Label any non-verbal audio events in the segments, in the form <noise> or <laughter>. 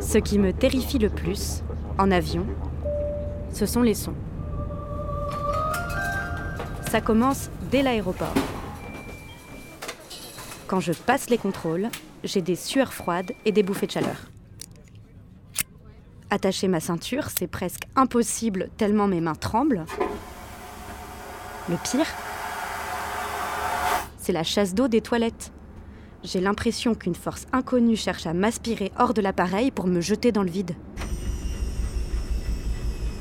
Ce qui me terrifie le plus, en avion, ce sont les sons. Ça commence dès l'aéroport. Quand je passe les contrôles, j'ai des sueurs froides et des bouffées de chaleur. Attacher ma ceinture, c'est presque impossible tellement mes mains tremblent. Le pire, c'est la chasse d'eau des toilettes. J'ai l'impression qu'une force inconnue cherche à m'aspirer hors de l'appareil pour me jeter dans le vide.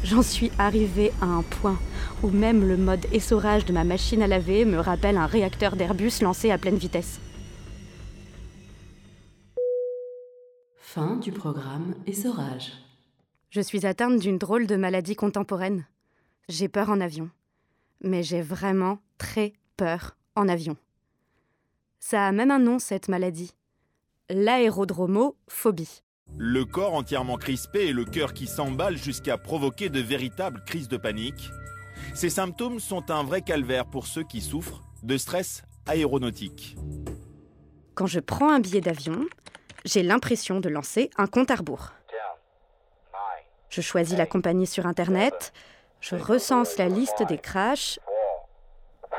J'en suis arrivée à un point où même le mode essorage de ma machine à laver me rappelle un réacteur d'Airbus lancé à pleine vitesse. Fin du programme Essorage. Je suis atteinte d'une drôle de maladie contemporaine. J'ai peur en avion. Mais j'ai vraiment très peur en avion. Ça a même un nom, cette maladie. L'aérodromophobie. Le corps entièrement crispé et le cœur qui s'emballe jusqu'à provoquer de véritables crises de panique. Ces symptômes sont un vrai calvaire pour ceux qui souffrent de stress aéronautique. Quand je prends un billet d'avion, j'ai l'impression de lancer un compte à rebours. Je choisis la compagnie sur Internet, je recense la liste des crashs,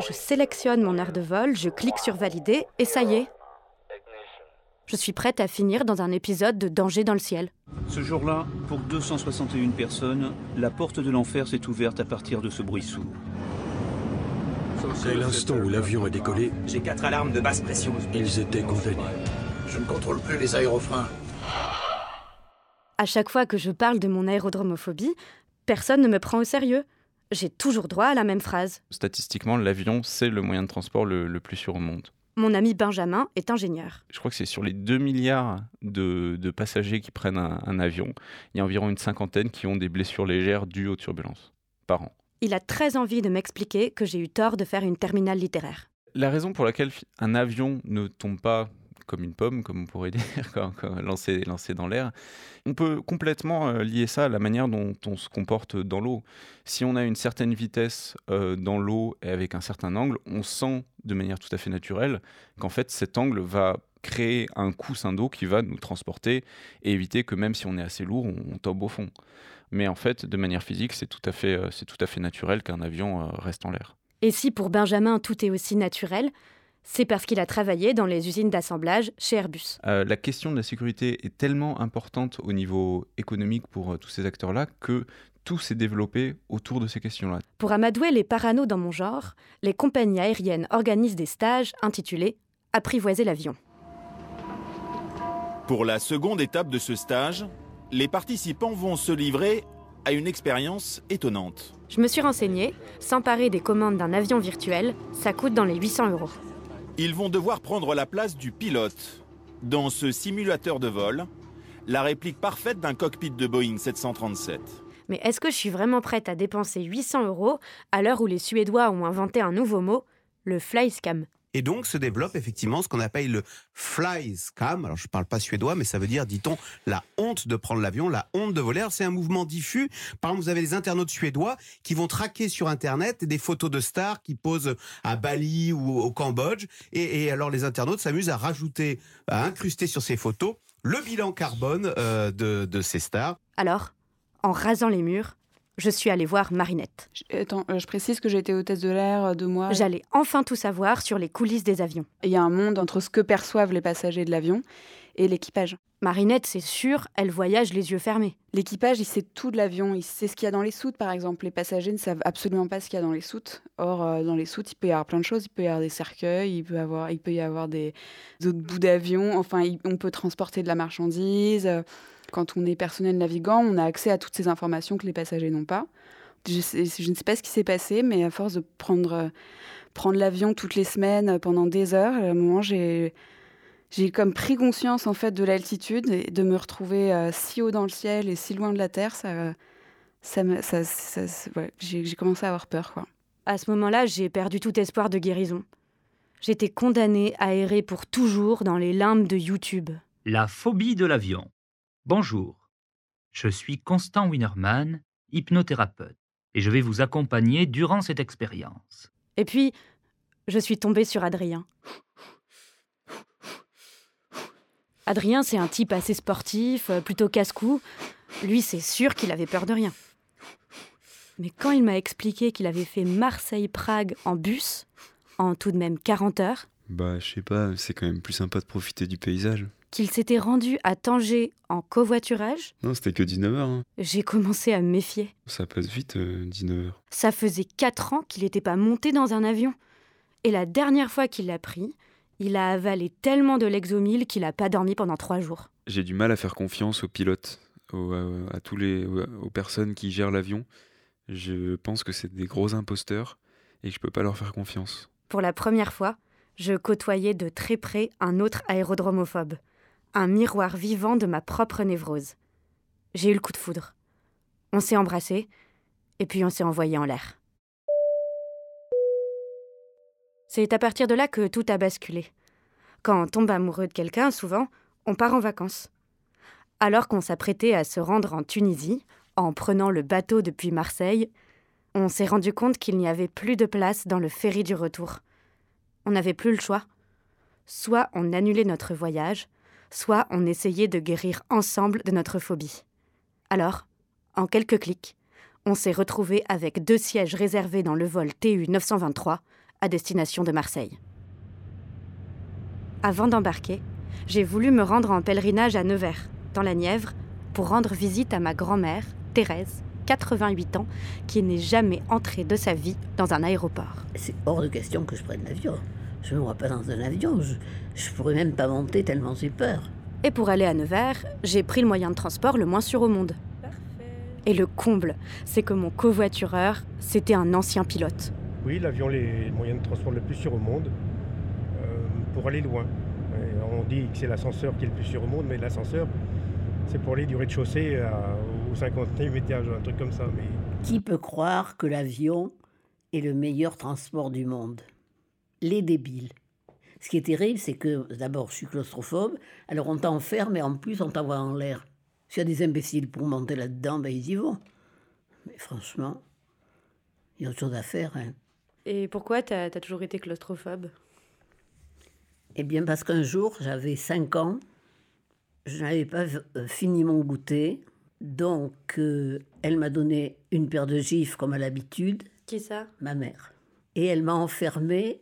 je sélectionne mon heure de vol, je clique sur valider et ça y est. Je suis prête à finir dans un épisode de Danger dans le ciel. Ce jour-là, pour 261 personnes, la porte de l'enfer s'est ouverte à partir de ce bruit sourd. Dès l'instant où l'avion a décollé, J'ai quatre alarmes de basse pression. ils étaient condamnés. Je ne contrôle plus les aérofreins. À chaque fois que je parle de mon aérodromophobie, personne ne me prend au sérieux. J'ai toujours droit à la même phrase. Statistiquement, l'avion, c'est le moyen de transport le, le plus sûr au monde. Mon ami Benjamin est ingénieur. Je crois que c'est sur les 2 milliards de, de passagers qui prennent un, un avion, il y a environ une cinquantaine qui ont des blessures légères dues aux turbulences par an. Il a très envie de m'expliquer que j'ai eu tort de faire une terminale littéraire. La raison pour laquelle un avion ne tombe pas comme une pomme, comme on pourrait <laughs> dire, quand, quand lancé, lancé dans l'air, on peut complètement euh, lier ça à la manière dont on se comporte dans l'eau. Si on a une certaine vitesse euh, dans l'eau et avec un certain angle, on sent de manière tout à fait naturelle qu'en fait cet angle va créer un coussin d'eau qui va nous transporter et éviter que même si on est assez lourd, on, tombe au fond. Mais en fait, de manière physique, c'est tout à fait, euh, naturel qu'un avion reste en l'air. Et si pour Benjamin tout est aussi naturel, c'est parce qu'il a travaillé dans les usines d'assemblage chez Airbus. Euh, la question de la sécurité est tellement importante au niveau économique pour euh, tous ces acteurs-là que tout s'est développé autour de ces questions-là. Pour amadouer les parano dans mon genre, les compagnies aériennes organisent des stages intitulés Apprivoiser l'avion. Pour la seconde étape de ce stage, les participants vont se livrer à une expérience étonnante. Je me suis renseignée, s'emparer des commandes d'un avion virtuel, ça coûte dans les 800 euros. Ils vont devoir prendre la place du pilote. Dans ce simulateur de vol, la réplique parfaite d'un cockpit de Boeing 737. Mais est-ce que je suis vraiment prête à dépenser 800 euros à l'heure où les Suédois ont inventé un nouveau mot, le flyscam Et donc se développe effectivement ce qu'on appelle le fly scam. Alors je parle pas suédois, mais ça veut dire, dit-on, la honte de prendre l'avion, la honte de voler. C'est un mouvement diffus. Par exemple, vous avez des internautes suédois qui vont traquer sur Internet des photos de stars qui posent à Bali ou au Cambodge. Et, alors les internautes s'amusent à rajouter, à incruster sur ces photos le bilan carbone euh, de ces stars. Alors, en rasant les murs, je suis allée voir Marinette. Je, attends, euh, je précise que j'ai été hôtesse de l'air euh, deux mois. J'allais enfin tout savoir sur les coulisses des avions. Il y a un monde entre ce que perçoivent les passagers de l'avion et l'équipage. Marinette, c'est sûr, elle voyage les yeux fermés. L'équipage, il sait tout de l'avion, il sait ce qu'il y a dans les soutes, par exemple. Les passagers ne savent absolument pas ce qu'il y a dans les soutes. Or, euh, dans les soutes, il peut y avoir plein de choses. Il peut y avoir des cercueils, il peut, avoir, il peut y avoir des, des autres bouts d'avion. Enfin, il- on peut transporter de la marchandise. Quand on est personnel navigant, on a accès à toutes ces informations que les passagers n'ont pas. Je, sais- je ne sais pas ce qui s'est passé, mais à force de prendre, euh, prendre l'avion toutes les semaines euh, pendant des heures, à un moment, j'ai j'ai comme pris conscience en fait de l'altitude et de me retrouver euh, si haut dans le ciel et si loin de la terre, ça, ça, ça, ça- ça- ouais, j'ai j'ai commencé à avoir peur quoi. À ce moment-là, j'ai perdu tout espoir de guérison. J'étais condamnée à errer pour toujours dans les limbes de YouTube. La phobie de l'avion. Bonjour, je suis Constant Winnerman, hypnothérapeute, et je vais vous accompagner durant cette expérience. Et puis, je suis tombée sur Adrien. Adrien, c'est un type assez sportif, euh, plutôt casse-cou. Lui, c'est sûr qu'il avait peur de rien. Mais quand il m'a expliqué qu'il avait fait Marseille-Prague en bus, en tout de même 40 heures, Bah, je sais pas, c'est quand même plus sympa de profiter du paysage. Qu'il s'était rendu à Tanger en covoiturage, Non, c'était que 19h. Hein. j'ai commencé à me méfier. Ça passe vite, 19h. Ça faisait 4 ans qu'il n'était pas monté dans un avion. Et la dernière fois qu'il l'a pris, il a avalé tellement de Lexomil qu'il n'a pas dormi pendant 3 jours. J'ai du mal à faire confiance aux pilotes, aux, à, à tous les, aux, aux personnes qui gèrent l'avion. Je pense que c'est des gros imposteurs et que je peux pas leur faire confiance. Pour la première fois, je côtoyais de très près un autre aérodromophobe, un miroir vivant de ma propre névrose. J'ai eu le coup de foudre. On s'est embrassés, et puis on s'est envoyé en l'air. C'est à partir de là que tout a basculé. Quand on tombe amoureux de quelqu'un, souvent, on part en vacances. Alors qu'on s'apprêtait à se rendre en Tunisie, en prenant le bateau depuis Marseille, on s'est rendu compte qu'il n'y avait plus de place dans le ferry du retour. On n'avait plus le choix. Soit on annulait notre voyage, soit on essayait de guérir ensemble de notre phobie. Alors, en quelques clics, on s'est retrouvés avec deux sièges réservés dans le vol TU 923 à destination de Marseille. Avant d'embarquer, j'ai voulu me rendre en pèlerinage à Nevers, dans la Nièvre, pour rendre visite à ma grand-mère, Thérèse, 88 ans, qui n'est jamais entrée de sa vie dans un aéroport. C'est hors de question que je prenne l'avion. Je ne me vois pas dans un avion. Je, je pourrais même pas monter tellement j'ai peur. Et pour aller à Nevers, j'ai pris le moyen de transport le moins sûr au monde. Et le comble, c'est que mon covoitureur, c'était un ancien pilote. Oui, l'avion est le moyen de transport le plus sûr au monde euh, pour aller loin. Et on dit que c'est l'ascenseur qui est le plus sûr au monde, mais l'ascenseur, c'est pour aller du rez-de-chaussée au 50e étage, un truc comme ça. Mais Qui peut croire que l'avion est le meilleur transport du monde? Les débiles. Ce qui est terrible, c'est que d'abord, je suis claustrophobe, alors on t'enferme et en plus on t'envoie en l'air. S'il y a des imbéciles pour monter là-dedans, ben ils y vont. Mais franchement, il y a autre chose à faire. Hein. Et pourquoi t'as as toujours été claustrophobe? Eh bien, parce qu'un jour, j'avais 5 ans, je n'avais pas euh, fini mon goûter, donc euh, elle m'a donné une paire de gifles comme à l'habitude, Qui ça? Ma mère. Et elle m'a enfermée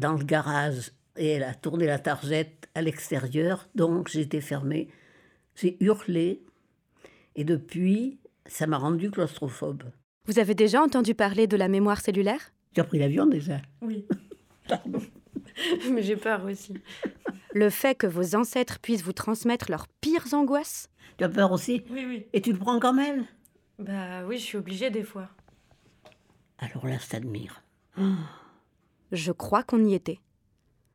dans le garage et elle a tourné la targette à l'extérieur, donc j'étais fermée. J'ai hurlé et depuis, ça m'a rendu claustrophobe. Vous avez déjà entendu parler de la mémoire cellulaire? Tu as pris l'avion déjà? Oui. <laughs> Mais j'ai peur aussi. Le fait que vos ancêtres puissent vous transmettre leurs pires angoisses? Tu as peur aussi? Oui, oui. Et tu le prends quand même? Bah oui, je suis obligée des fois. Alors là, je t'admire. Je crois qu'on y était.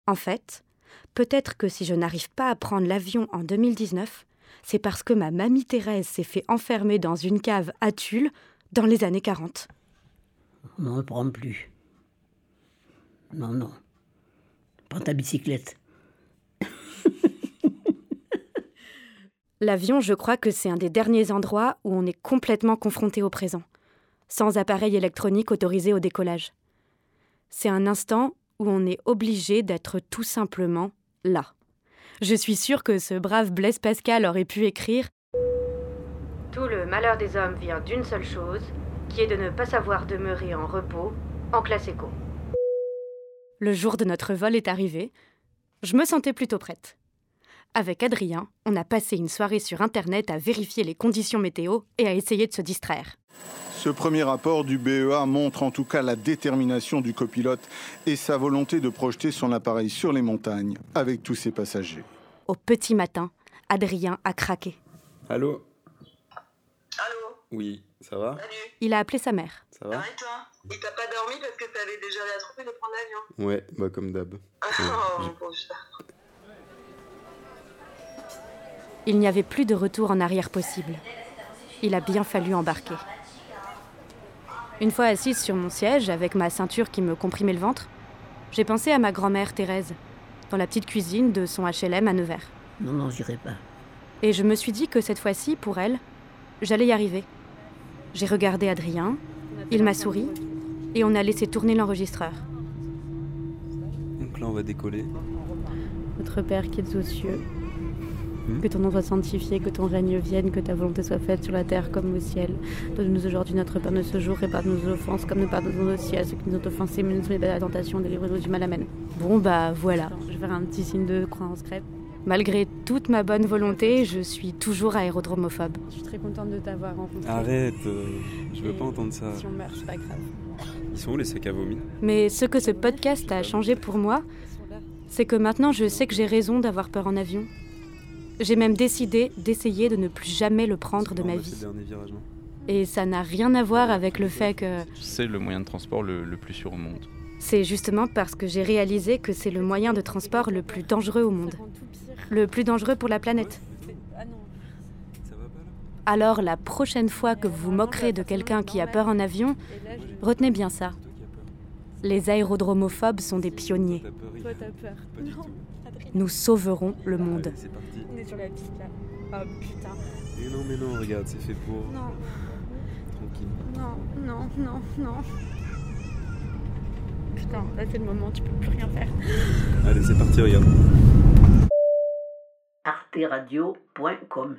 En fait, peut-être que si je n'arrive pas à prendre l'avion en 2019, c'est parce que ma mamie Thérèse s'est fait enfermer dans une cave à Tulle dans les années 40. On n'en prend plus. Non, non. Prends ta bicyclette. L'avion, je crois que c'est un des derniers endroits où on est complètement confronté au présent, sans appareil électronique autorisé au décollage. C'est un instant où on est obligé d'être tout simplement là. Je suis sûre que ce brave Blaise Pascal aurait pu écrire Tout le malheur des hommes vient d'une seule chose, qui est de ne pas savoir demeurer en repos en classe éco. Le jour de notre vol est arrivé. Je me sentais plutôt prête. Avec Adrien, on a passé une soirée sur Internet à vérifier les conditions météo et à essayer de se distraire. Ce premier rapport du BEA montre en tout cas la détermination du copilote et sa volonté de projeter son appareil sur les montagnes avec tous ses passagers. Au petit matin, Adrien a craqué. Allô Allô Oui, ça va Il a appelé sa mère. Ça va toi? Il t'a pas dormi parce que t'avais déjà la de prendre l'avion? Ouais, bah comme d'hab. <laughs> Oh, mon pauvre chat. Il n'y avait plus de retour en arrière possible. Il a bien fallu embarquer. Une fois assise sur mon siège, avec ma ceinture qui me comprimait le ventre, j'ai pensé à ma grand-mère Thérèse, dans la petite cuisine de son HLM à Nevers. Non, non, j'irai pas. Et je me suis dit que cette fois-ci, pour elle, j'allais y arriver. J'ai regardé Adrien, il m'a souri, et on a laissé tourner l'enregistreur. Donc là, on va décoller. Notre Père qui es aux cieux, Hmm. Que ton nom soit sanctifié, que ton règne vienne, que ta volonté soit faite sur la terre comme au ciel. Donne-nous aujourd'hui notre pain de ce jour, répare nos offenses comme nous pardonnons aussi à ceux qui nous ont offensés, mais nous sommes pas la tentation, délivre-nous du mal, amen. Bon bah voilà, je vais faire un petit signe de croix en scrap. Malgré toute ma bonne volonté, je suis toujours aérodromophobe. Je suis très contente de t'avoir rencontré. Arrête, euh, je veux pas entendre ça. Si on meurt, c'est pas grave. Ils sont où les sacs à vomi? Mais ce que ce podcast a changé pour moi, c'est que maintenant je sais que j'ai raison d'avoir peur en avion. J'ai même décidé d'essayer de ne plus jamais le prendre de ma vie. Et ça n'a rien à voir avec le fait que... C'est le moyen de transport le, le plus sûr au monde. C'est justement parce que j'ai réalisé que c'est le moyen de transport le plus dangereux au monde. Le plus dangereux pour la planète. Alors la prochaine fois que vous vous moquerez de quelqu'un qui a peur en avion, retenez bien ça. Les aérodromophobes sont des pionniers. Toi, t'as peur. Non, Nous sauverons le monde. c'est parti. On est sur la piste là. Oh putain. Mais non, mais non, regarde, c'est fait pour. Non. Tranquille. Non, non, non, non. Putain, là c'est le moment, tu peux plus rien faire. Allez, c'est parti, regarde. arteradio.com